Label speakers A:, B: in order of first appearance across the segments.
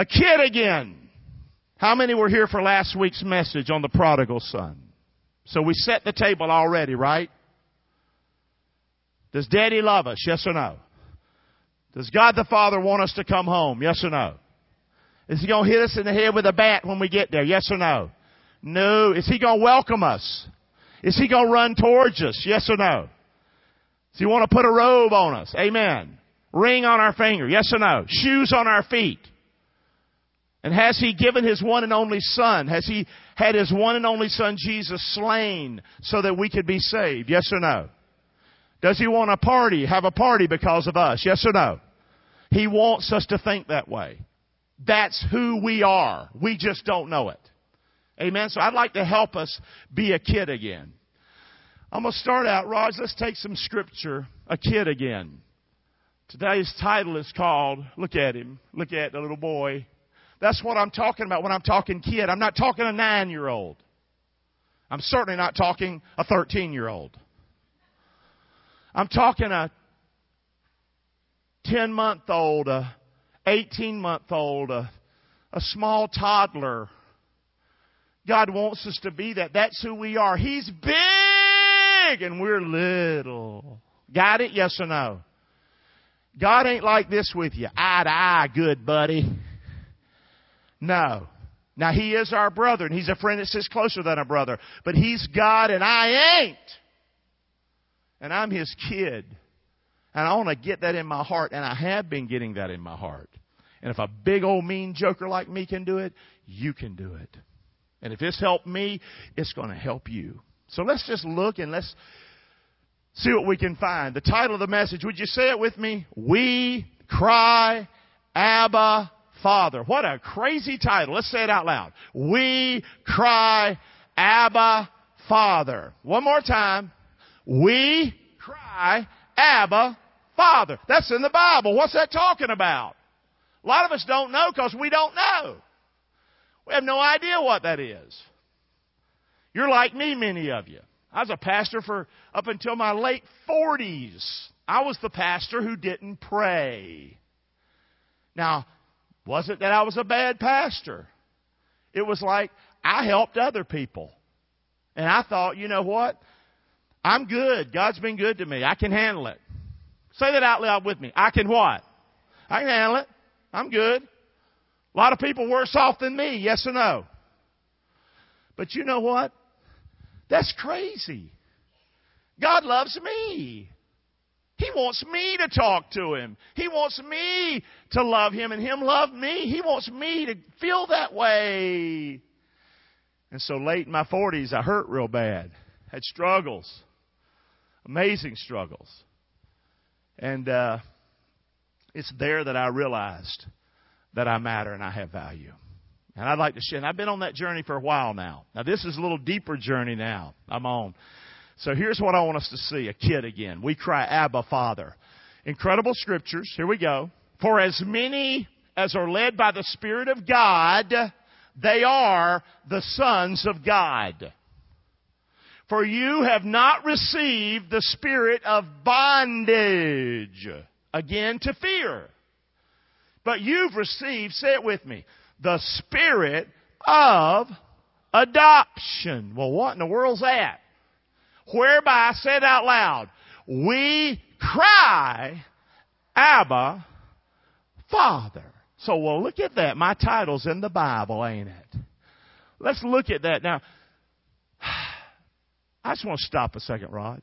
A: A kid again. How many were here for last week's message on the prodigal son? So we set the table already, right? Does daddy love us? Yes or no? Does God the Father want us to come home? Yes or no? Is he going to hit us in the head with a bat when we get there? Yes or no? No. Is he going to welcome us? Is he going to run towards us? Yes or no? Does he want to put a robe on us? Amen. Ring on our finger? Yes or no? Shoes on our feet? And has he given his one and only son? Has he had his one and only son Jesus slain so that we could be saved? Yes or no? Does he want a party, have a party because of us? Yes or no? He wants us to think that way. That's who we are. We just don't know it. Amen. So I'd like to help us be a kid again. I'm going to start out, Raj, let's take some scripture, a kid again. Today's title is called, look at him, look at the little boy. That's what I'm talking about when I'm talking kid. I'm not talking a nine year old. I'm certainly not talking a 13 year old. I'm talking a 10 month old, a 18 month old, a, a small toddler. God wants us to be that. That's who we are. He's big and we're little. Got it? Yes or no? God ain't like this with you. Eye to eye, good buddy. No. Now he is our brother and he's a friend that sits closer than a brother. But he's God and I ain't. And I'm his kid. And I want to get that in my heart, and I have been getting that in my heart. And if a big old mean joker like me can do it, you can do it. And if it's helped me, it's going to help you. So let's just look and let's see what we can find. The title of the message, would you say it with me? We cry, Abba, Father. What a crazy title. Let's say it out loud. We cry, Abba, Father. One more time. We cry, Abba, Father. That's in the Bible. What's that talking about? A lot of us don't know because we don't know. We have no idea what that is. You're like me, many of you. I was a pastor for up until my late 40s. I was the pastor who didn't pray. Now, wasn't that I was a bad pastor. It was like I helped other people. And I thought, you know what? I'm good. God's been good to me. I can handle it. Say that out loud with me. I can what? I can handle it. I'm good. A lot of people worse off than me. Yes or no? But you know what? That's crazy. God loves me. He wants me to talk to Him. He wants me to love Him and Him love me. He wants me to feel that way. And so late in my 40s, I hurt real bad. Had struggles amazing struggles. And uh, it's there that I realized that I matter and I have value. And I'd like to share. And I've been on that journey for a while now. Now this is a little deeper journey now. I'm on. So here's what I want us to see: a kid again. We cry, "Abba, Father." Incredible scriptures. Here we go. For as many as are led by the Spirit of God, they are the sons of God. For you have not received the spirit of bondage, again to fear. But you've received, say it with me, the spirit of adoption. Well, what in the world's that? Whereby, say it out loud, we cry, Abba, Father. So, well, look at that. My title's in the Bible, ain't it? Let's look at that. Now, I just want to stop a second, Raj.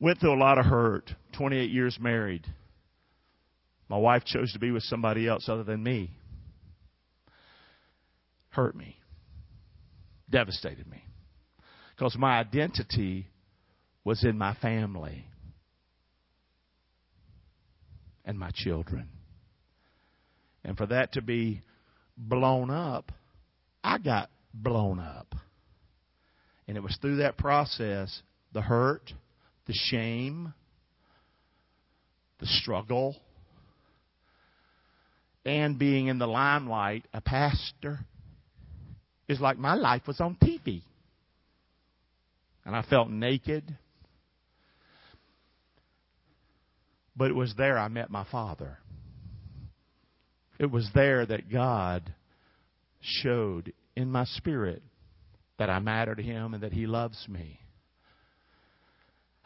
A: Went through a lot of hurt. 28 years married. My wife chose to be with somebody else other than me. Hurt me. Devastated me. Because my identity was in my family and my children. And for that to be blown up, I got blown up. And it was through that process the hurt, the shame, the struggle, and being in the limelight, a pastor, is like my life was on TV. And I felt naked. But it was there I met my father. It was there that God showed in my spirit that I matter to Him and that He loves me.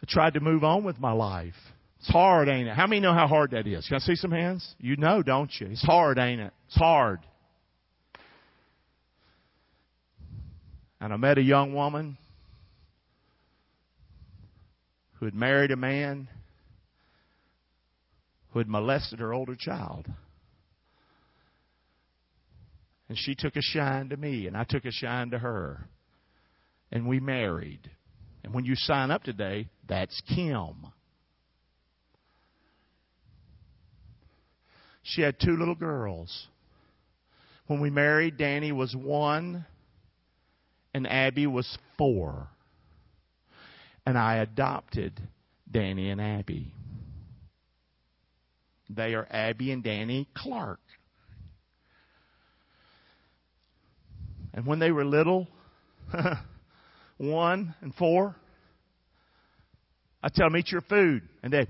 A: I tried to move on with my life. It's hard, ain't it? How many know how hard that is? Can I see some hands? You know, don't you? It's hard, ain't it? It's hard. And I met a young woman who had married a man who had molested her older child. And she took a shine to me, and I took a shine to her. And we married. And when you sign up today, that's Kim. She had two little girls. When we married, Danny was one and Abby was four. And I adopted Danny and Abby. They are Abby and Danny Clark. And when they were little, one and four, I tell them, eat your food. And they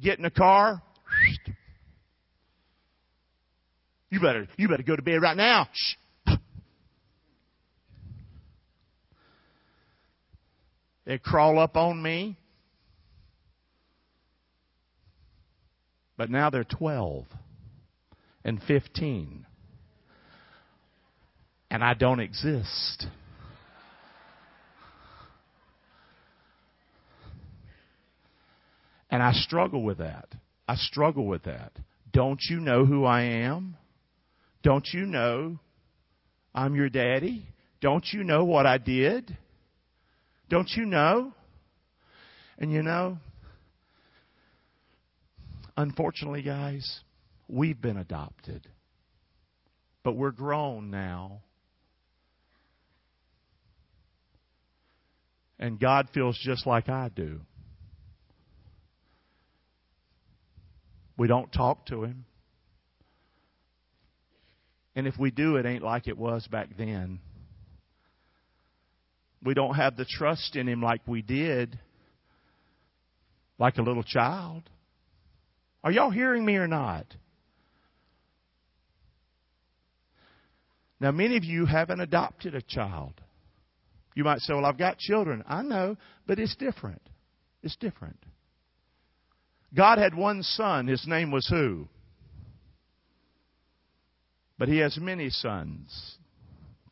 A: get in the car. You better, you better go to bed right now. Shh. They crawl up on me. But now they're 12 and 15. And I don't exist. And I struggle with that. I struggle with that. Don't you know who I am? Don't you know I'm your daddy? Don't you know what I did? Don't you know? And you know, unfortunately, guys, we've been adopted. But we're grown now. And God feels just like I do. We don't talk to him. And if we do, it ain't like it was back then. We don't have the trust in him like we did, like a little child. Are y'all hearing me or not? Now, many of you haven't adopted a child. You might say, Well, I've got children. I know, but it's different. It's different. God had one son. His name was who? But he has many sons.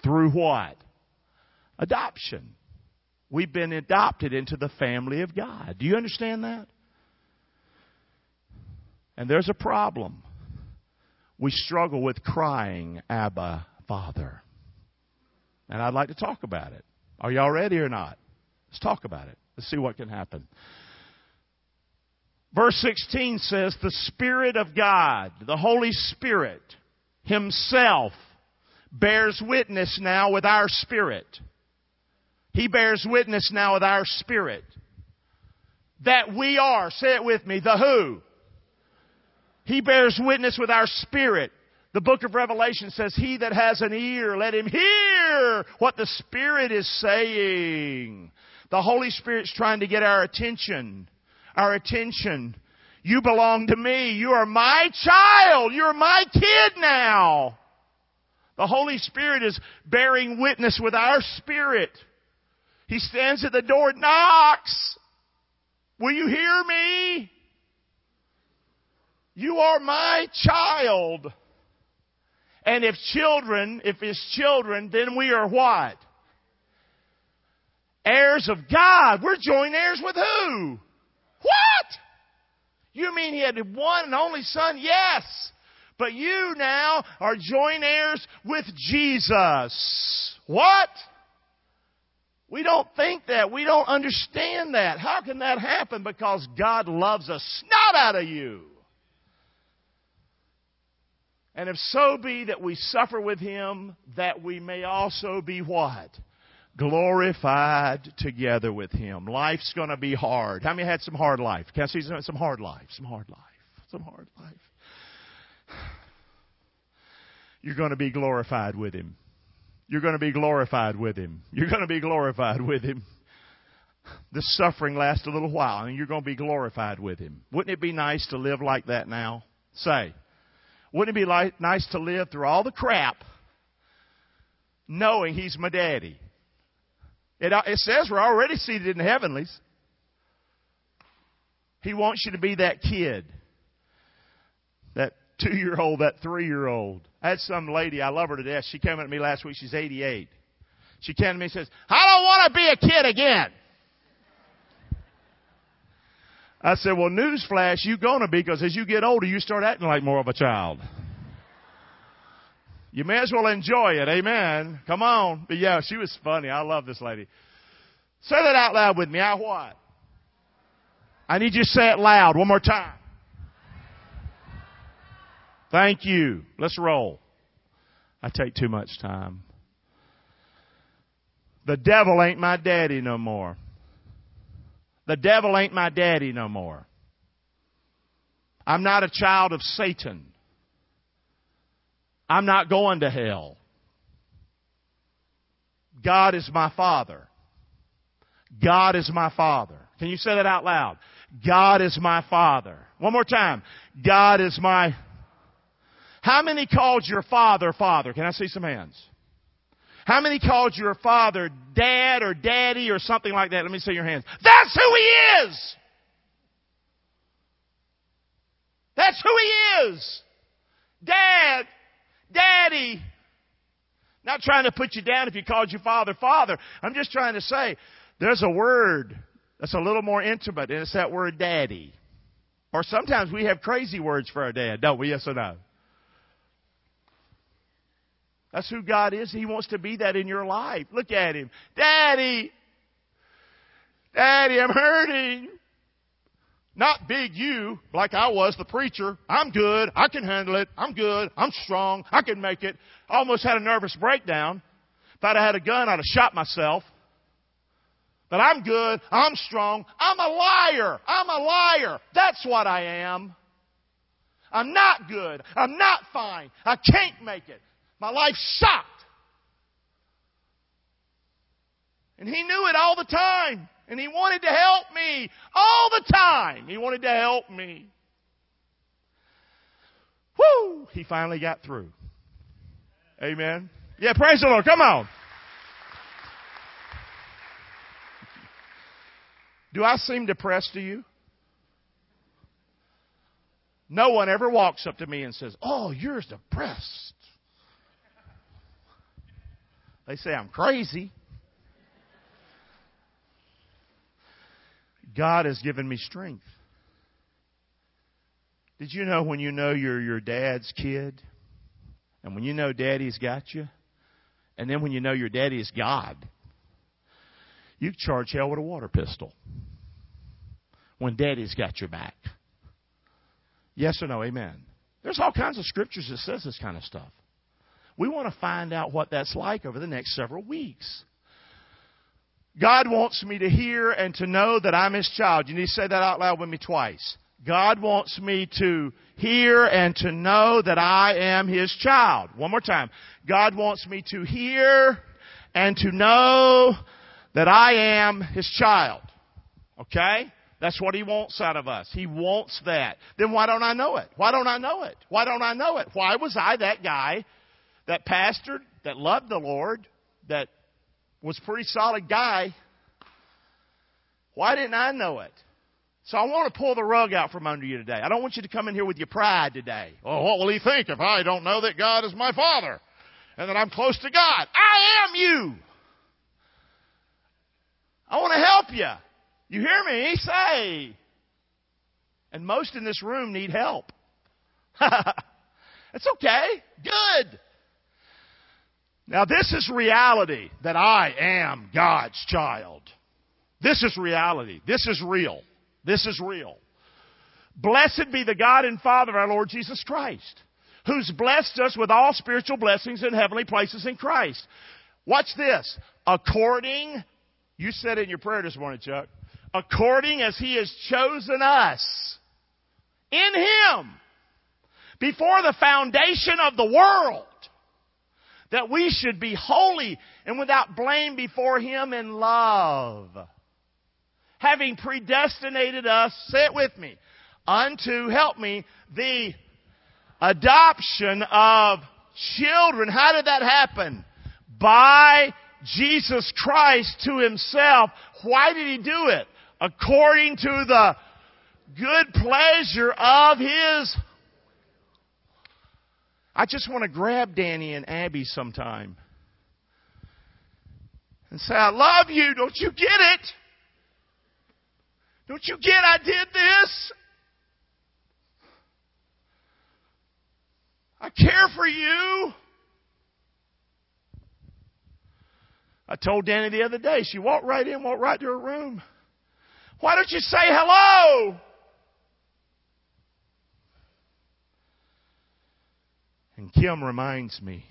A: Through what? Adoption. We've been adopted into the family of God. Do you understand that? And there's a problem. We struggle with crying, Abba, Father. And I'd like to talk about it. Are y'all ready or not? Let's talk about it. Let's see what can happen. Verse 16 says, The Spirit of God, the Holy Spirit, Himself, bears witness now with our spirit. He bears witness now with our spirit that we are, say it with me, the who. He bears witness with our spirit. The book of Revelation says, He that has an ear, let him hear what the Spirit is saying. The Holy Spirit's trying to get our attention our attention. You belong to me. You are my child. You're my kid now. The Holy Spirit is bearing witness with our spirit. He stands at the door and knocks. Will you hear me? You are my child. And if children, if his children, then we are what? Heirs of God. We're joint heirs with who? What? You mean he had one and only son? Yes. But you now are joint heirs with Jesus. What? We don't think that. We don't understand that. How can that happen? Because God loves a snot out of you. And if so be that we suffer with him, that we may also be what? glorified together with Him. Life's going to be hard. How many had some hard life? Can I see some, some hard life? Some hard life. Some hard life. You're going to be glorified with Him. You're going to be glorified with Him. You're going to be glorified with Him. this suffering lasts a little while and you're going to be glorified with Him. Wouldn't it be nice to live like that now? Say. Wouldn't it be like, nice to live through all the crap knowing He's my daddy? It, it says we're already seated in the heavenlies. He wants you to be that kid, two year old, that three year old. I had some lady, I love her to death. She came to me last week. She's 88. She came to me and says, I don't want to be a kid again. I said, well, newsflash, you're going to be because as you get older, you start acting like more of a child. You may as well enjoy it. Amen. Come on. But yeah, she was funny. I love this lady. Say that out loud with me. I what? I need you to say it loud one more time. Thank you. Let's roll. I take too much time. The devil ain't my daddy no more. The devil ain't my daddy no more. I'm not a child of Satan. I'm not going to hell. God is my father. God is my father. Can you say that out loud? God is my father. One more time. God is my. How many called your father father? Can I see some hands? How many called your father dad or daddy or something like that? Let me see your hands. That's who he is! That's who he is! Dad, daddy. Not trying to put you down if you called your father father. I'm just trying to say there's a word that's a little more intimate, and it's that word daddy. Or sometimes we have crazy words for our dad, don't we? Yes or no? That's who God is. He wants to be that in your life. Look at him. Daddy! Daddy, I'm hurting. Not big you, like I was, the preacher. I'm good. I can handle it. I'm good. I'm strong. I can make it. I almost had a nervous breakdown. If I'd had a gun, I'd have shot myself. But I'm good. I'm strong. I'm a liar. I'm a liar. That's what I am. I'm not good. I'm not fine. I can't make it. My life sucked. And he knew it all the time. And he wanted to help me all the time. He wanted to help me. Whoo! He finally got through. Amen. Yeah, praise the Lord. Come on. Do I seem depressed to you? No one ever walks up to me and says, Oh, you're depressed. They say I'm crazy. God has given me strength. Did you know when you know you're your dad's kid, and when you know daddy's got you, and then when you know your daddy is God, you charge hell with a water pistol when daddy's got your back. Yes or no? Amen. There's all kinds of scriptures that says this kind of stuff. We want to find out what that's like over the next several weeks. God wants me to hear and to know that I'm His child. You need to say that out loud with me twice. God wants me to hear and to know that I am His child. One more time. God wants me to hear and to know that I am His child. Okay? That's what He wants out of us. He wants that. Then why don't I know it? Why don't I know it? Why don't I know it? Why was I that guy that pastored, that loved the Lord, that was a pretty solid guy. Why didn't I know it? So I want to pull the rug out from under you today. I don't want you to come in here with your pride today. Well, what will he think if I don't know that God is my Father and that I'm close to God? I am you. I want to help you. You hear me? Say. And most in this room need help. it's okay. Good. Now, this is reality that I am God's child. This is reality. This is real. This is real. Blessed be the God and Father of our Lord Jesus Christ, who's blessed us with all spiritual blessings in heavenly places in Christ. Watch this. According, you said in your prayer this morning, Chuck, according as He has chosen us in Him before the foundation of the world that we should be holy and without blame before Him in love. having predestinated us, say it with me, unto, help me, the adoption of children. How did that happen? By Jesus Christ to himself. Why did he do it? According to the good pleasure of his. I just want to grab Danny and Abby sometime and say, I love you. Don't you get it? Don't you get I did this? I care for you. I told Danny the other day, she walked right in, walked right to her room. Why don't you say hello? Kim reminds me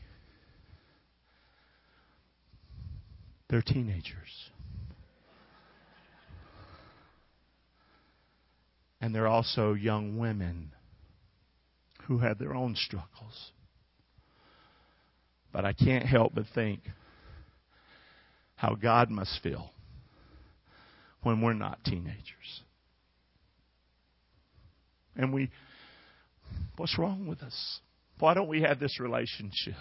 A: they're teenagers. And they're also young women who have their own struggles. But I can't help but think how God must feel when we're not teenagers. And we, what's wrong with us? Why don't we have this relationship?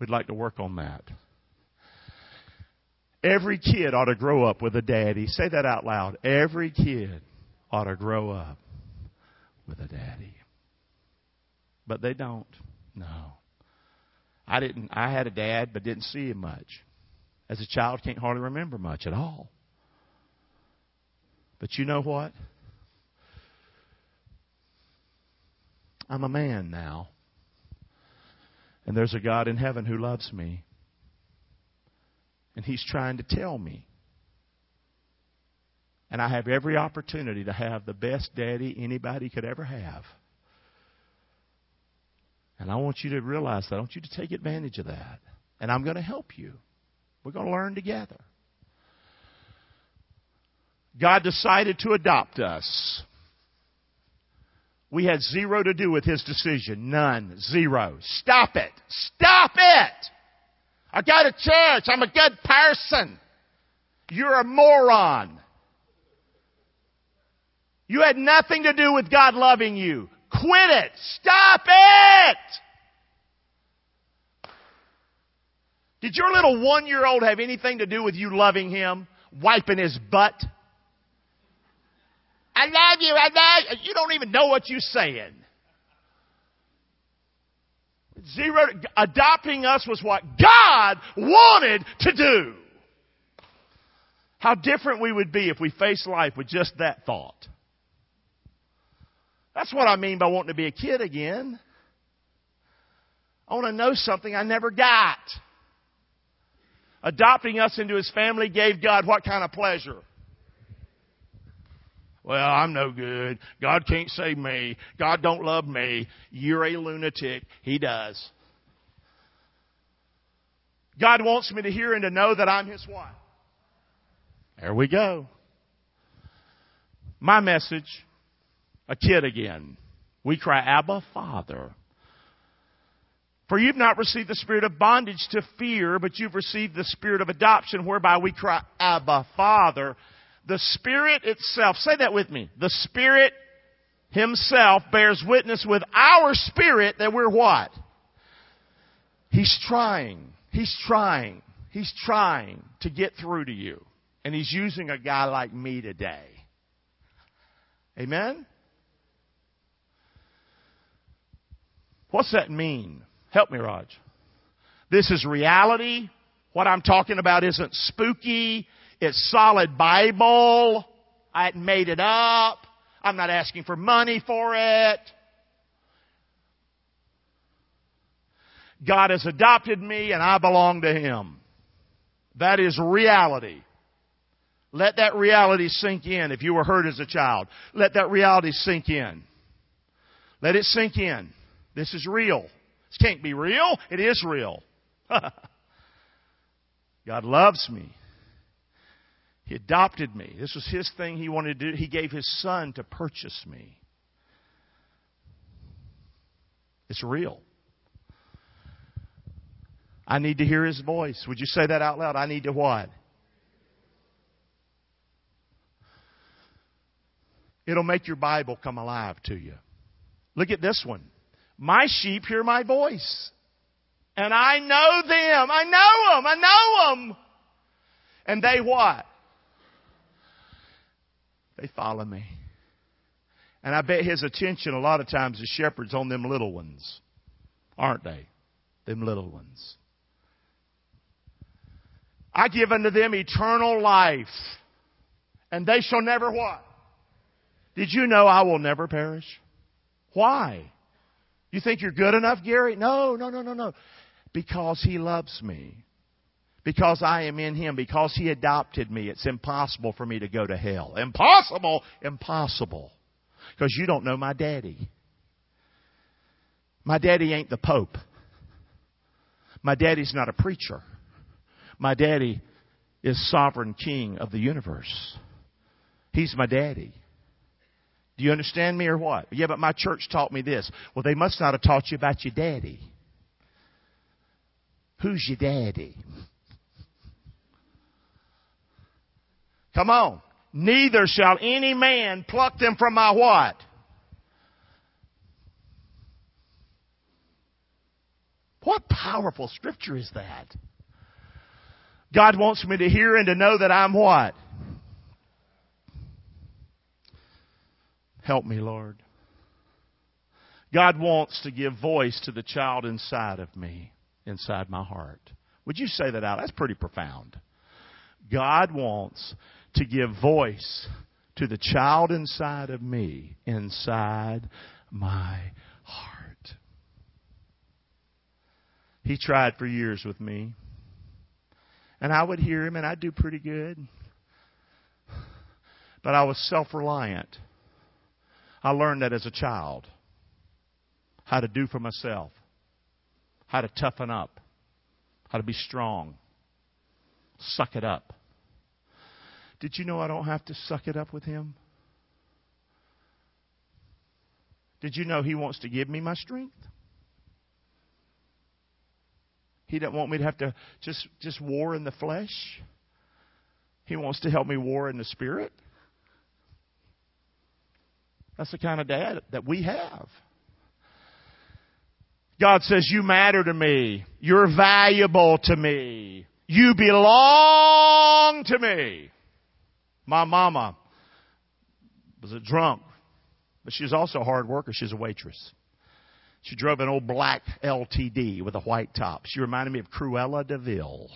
A: We'd like to work on that. Every kid ought to grow up with a daddy. Say that out loud. Every kid ought to grow up with a daddy. But they don't. No. I didn't I had a dad but didn't see him much. As a child can't hardly remember much at all. But you know what? I'm a man now. And there's a God in heaven who loves me. And He's trying to tell me. And I have every opportunity to have the best daddy anybody could ever have. And I want you to realize that. I want you to take advantage of that. And I'm going to help you. We're going to learn together. God decided to adopt us. We had zero to do with his decision. None. Zero. Stop it. Stop it! I go to church. I'm a good person. You're a moron. You had nothing to do with God loving you. Quit it. Stop it! Did your little one year old have anything to do with you loving him? Wiping his butt? I love you, I love you. You don't even know what you're saying. Zero, adopting us was what God wanted to do. How different we would be if we faced life with just that thought. That's what I mean by wanting to be a kid again. I want to know something I never got. Adopting us into his family gave God what kind of pleasure? Well, I'm no good. God can't save me. God don't love me. You're a lunatic. He does. God wants me to hear and to know that I'm His one. There we go. My message, a kid again. We cry, Abba, Father. For you've not received the spirit of bondage to fear, but you've received the spirit of adoption whereby we cry, Abba, Father. The Spirit itself, say that with me. The Spirit Himself bears witness with our spirit that we're what? He's trying. He's trying. He's trying to get through to you. And He's using a guy like me today. Amen? What's that mean? Help me, Raj. This is reality. What I'm talking about isn't spooky. It's solid Bible. I hadn't made it up. I'm not asking for money for it. God has adopted me and I belong to Him. That is reality. Let that reality sink in if you were hurt as a child. Let that reality sink in. Let it sink in. This is real. This can't be real. It is real. God loves me. He adopted me. This was his thing he wanted to do. He gave his son to purchase me. It's real. I need to hear his voice. Would you say that out loud? I need to what? It'll make your Bible come alive to you. Look at this one. My sheep hear my voice. And I know them. I know them. I know them. And they what? They follow me. And I bet his attention a lot of times is shepherds on them little ones. Aren't they? Them little ones. I give unto them eternal life. And they shall never what? Did you know I will never perish? Why? You think you're good enough, Garry? No, no, no, no, no. Because He loves me. Because I am in Him. Because He adopted me. It's impossible for me to go to hell. Impossible! Impossible. Because you don't know my daddy. My daddy ain't the Pope. My daddy's not a preacher. My daddy is sovereign king of the universe. He's my daddy. Do you understand me or what? Yeah, but my church taught me this. Well, they must not have taught you about your daddy. Who's your daddy? Come on. Neither shall any man pluck them from my what? What powerful scripture is that? God wants me to hear and to know that I'm what? Help me, Lord. God wants to give voice to the child inside of me, inside my heart. Would you say that out? That's pretty profound. God wants to give voice to the child inside of me, inside my heart. He tried for years with me. And I would hear him and I'd do pretty good. But I was self reliant. I learned that as a child. How to do for myself. How to toughen up. How to be strong. Suck it up. Did you know I don't have to suck it up with him? Did you know he wants to give me my strength? He doesn't want me to have to just, just war in the flesh. He wants to help me war in the spirit. That's the kind of dad that we have. God says, You matter to me. You're valuable to me. You belong to me. My mama was a drunk, but she was also a hard worker. She was a waitress. She drove an old black LTD with a white top. She reminded me of Cruella de Vil.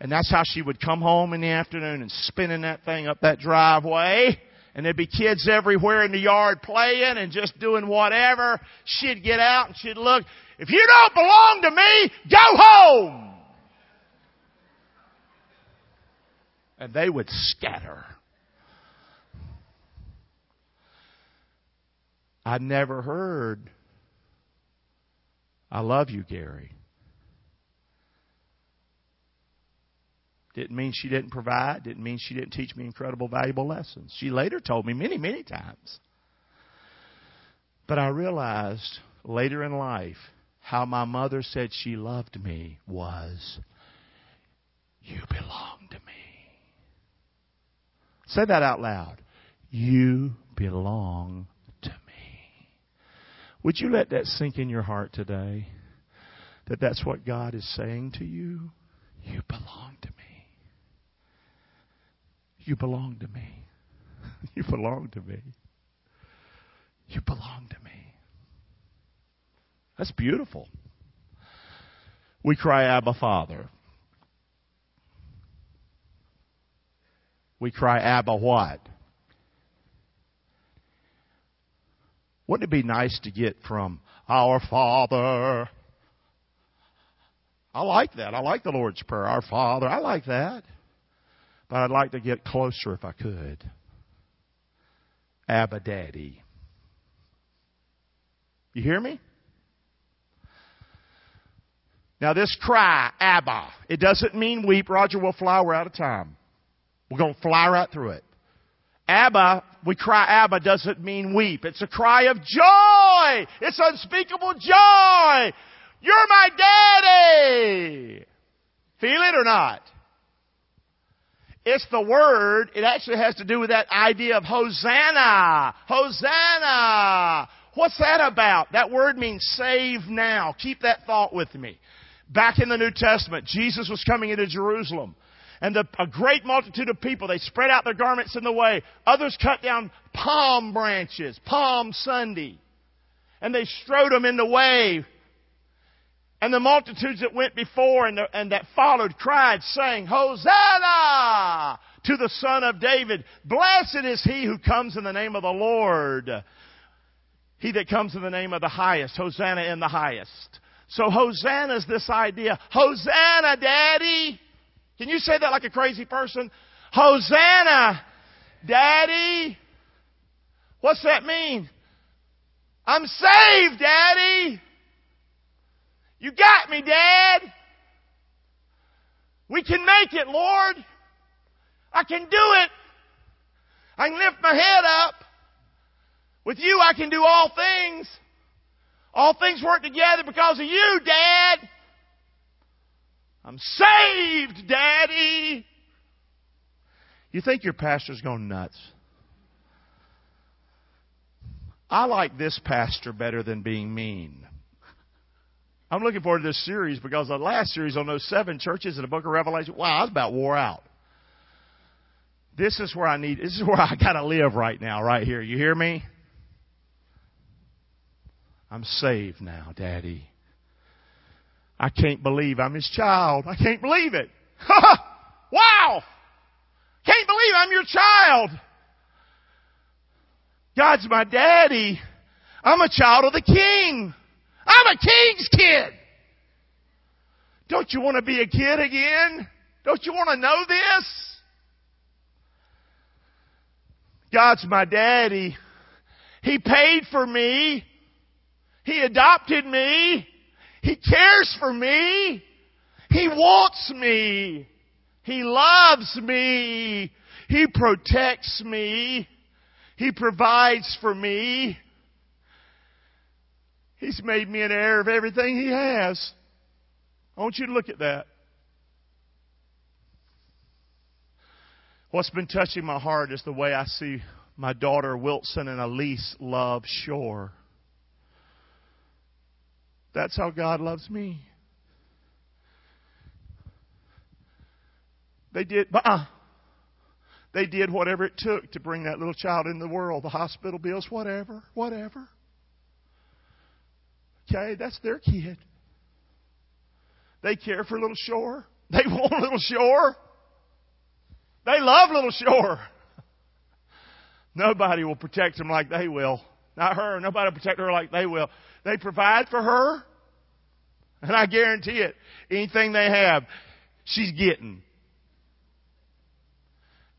A: And that's how she would come home in the afternoon and spinning that thing up that driveway and there'd be kids everywhere in the yard playing and just doing whatever. She'd get out and she'd look, if you don't belong to me, go home! And they would scatter. I never heard, I love you, Garry. Didn't mean she didn't provide. Didn't mean she didn't teach me incredible, valuable lessons. She later told me many, many times. But I realized later in life how my mother said she loved me was, You belong. Say that out loud. You belong to me. Would you let that sink in your heart today? That that's what God is saying to you? You belong to me. You belong to me. You belong to me. You belong to me. That's beautiful. We cry, Abba, Father. We cry, Abba, what? Wouldn't it be nice to get from our Father? I like that. I like the Lord's Prayer, our Father. I like that. But I'd like to get closer if I could. Abba Daddy. You hear me? Now this cry, Abba, it doesn't mean weep. Roger, we'll fly. We're out of time. We're going to fly right through it. Abba, we cry Abba doesn't mean weep. It's a cry of joy. It's unspeakable joy. You're my daddy. Feel it or not? It's the word. It actually has to do with that idea of Hosanna. Hosanna. What's that about? That word means save now. Keep that thought with me. Back in the New Testament, Jesus was coming into Jerusalem. And the, a great multitude of people, they spread out their garments in the way. Others cut down palm branches, Palm Sunday. And they strode them in the way and the multitudes that went before and, the, and that followed cried, saying, Hosanna to the Son of David. Blessed is he who comes in the name of the Lord. He that comes in the name of the highest. Hosanna in the highest. So Hosanna is this idea. Hosanna, Daddy. Can you say that like a crazy person? Hosanna, Daddy. What's that mean? I'm saved, Daddy. You got me, Dad. We can make it, Lord. I can do it. I can lift my head up. With you, I can do all things. All things work together because of you, Dad. I'm saved, Daddy. You think your pastor's going nuts? I like this pastor better than being mean. I'm looking forward to this series because the last series on those seven churches in the book of Revelation, wow, I was about wore out. This is where I need, this is where I gotta live right now, right here. You hear me? I'm saved now, Daddy. I can't believe I'm His child. I can't believe it. wow! Can't believe I'm your child. God's my daddy. I'm a child of the King. I'm a king's kid. Don't you want to be a kid again? Don't you want to know this? God's my daddy. He paid for me. He adopted me. He cares for me. He wants me. He loves me. He protects me. He provides for me. He's made me an heir of everything He has. I want you to look at that. What's been touching my heart is the way I see my daughter Wilson and Elise love Shore. That's how God loves me. They did, uh, they did whatever it took to bring that little child in the world. The hospital bills, whatever, whatever. Okay, that's their kid. They care for little Shore. They want little Shore. They love little Shore. Nobody will protect them like they will. Not her. Nobody will protect her like they will. They provide for her. And I guarantee it, anything they have, she's getting.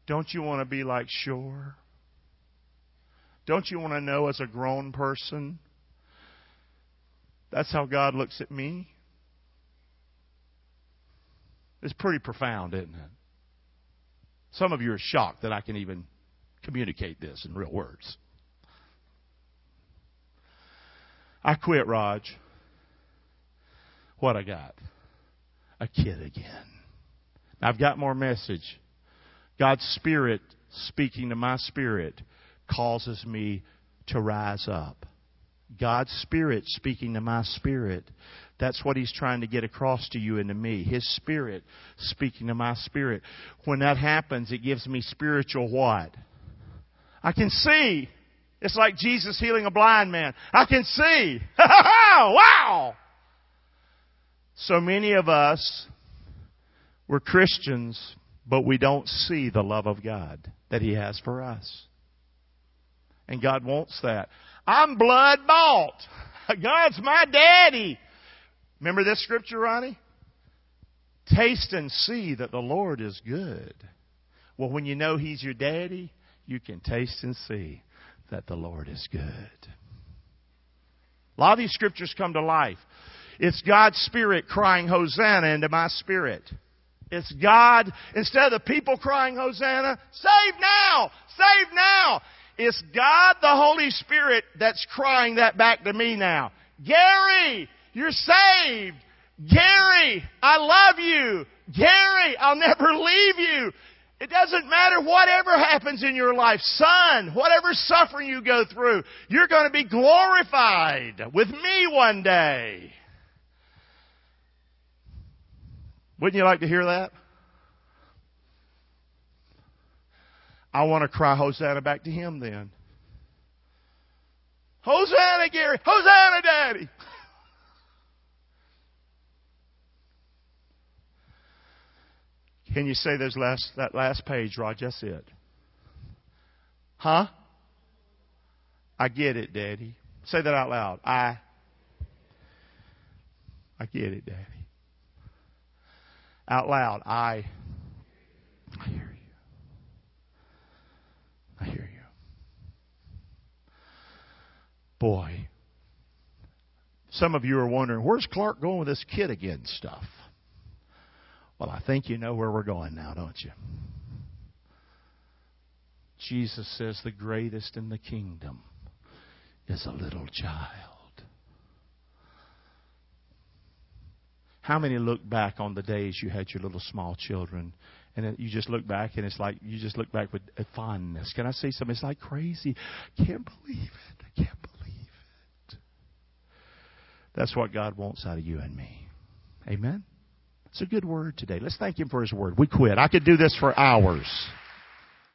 A: Don't you want to be like Shore? Don't you want to know as a grown person that's how God looks at me. It's pretty profound, isn't it? Some of you are shocked that I can even communicate this in real words. I quit, Raj. What I got? A kid again. I've got more message. God's Spirit speaking to my spirit causes me to rise up. God's Spirit speaking to my spirit. That's what He's trying to get across to you and to me. His Spirit speaking to my spirit. When that happens, it gives me spiritual what? I can see. It's like Jesus healing a blind man. I can see. wow! So many of us, we're Christians, but we don't see the love of God that He has for us. And God wants that. I'm blood bought. God's my daddy. Remember this scripture, Ronnie? Taste and see that the Lord is good. Well, when you know He's your daddy, you can taste and see that the Lord is good. A lot of these scriptures come to life. It's God's Spirit crying Hosanna into my spirit. It's God, instead of the people crying Hosanna, save now! Save now! It's God the Holy Spirit that's crying that back to me now. Garry, you're saved. Garry, I love you. Garry, I'll never leave you. It doesn't matter whatever happens in your life. Son, whatever suffering you go through, you're going to be glorified with me one day. Wouldn't you like to hear that? I want to cry Hosanna back to him then. Hosanna, Garry! Hosanna, Daddy! Can you say those last that last page, Rod? That's it. Huh? I get it, Daddy. Say that out loud. I I get it, Daddy. Out loud. I I hear you. I hear you. Boy. Some of you are wondering, where's Clark going with this kid again stuff? Well, I think you know where we're going now, don't you? Jesus says the greatest in the kingdom is a little child. How many look back on the days you had your little small children and you just look back and it's like you just look back with fondness. Can I say something? It's like crazy. Can't believe it. I can't believe it. That's what God wants out of you and me. Amen. It's a good word today. Let's thank Him for His word. We quit. I could do this for hours.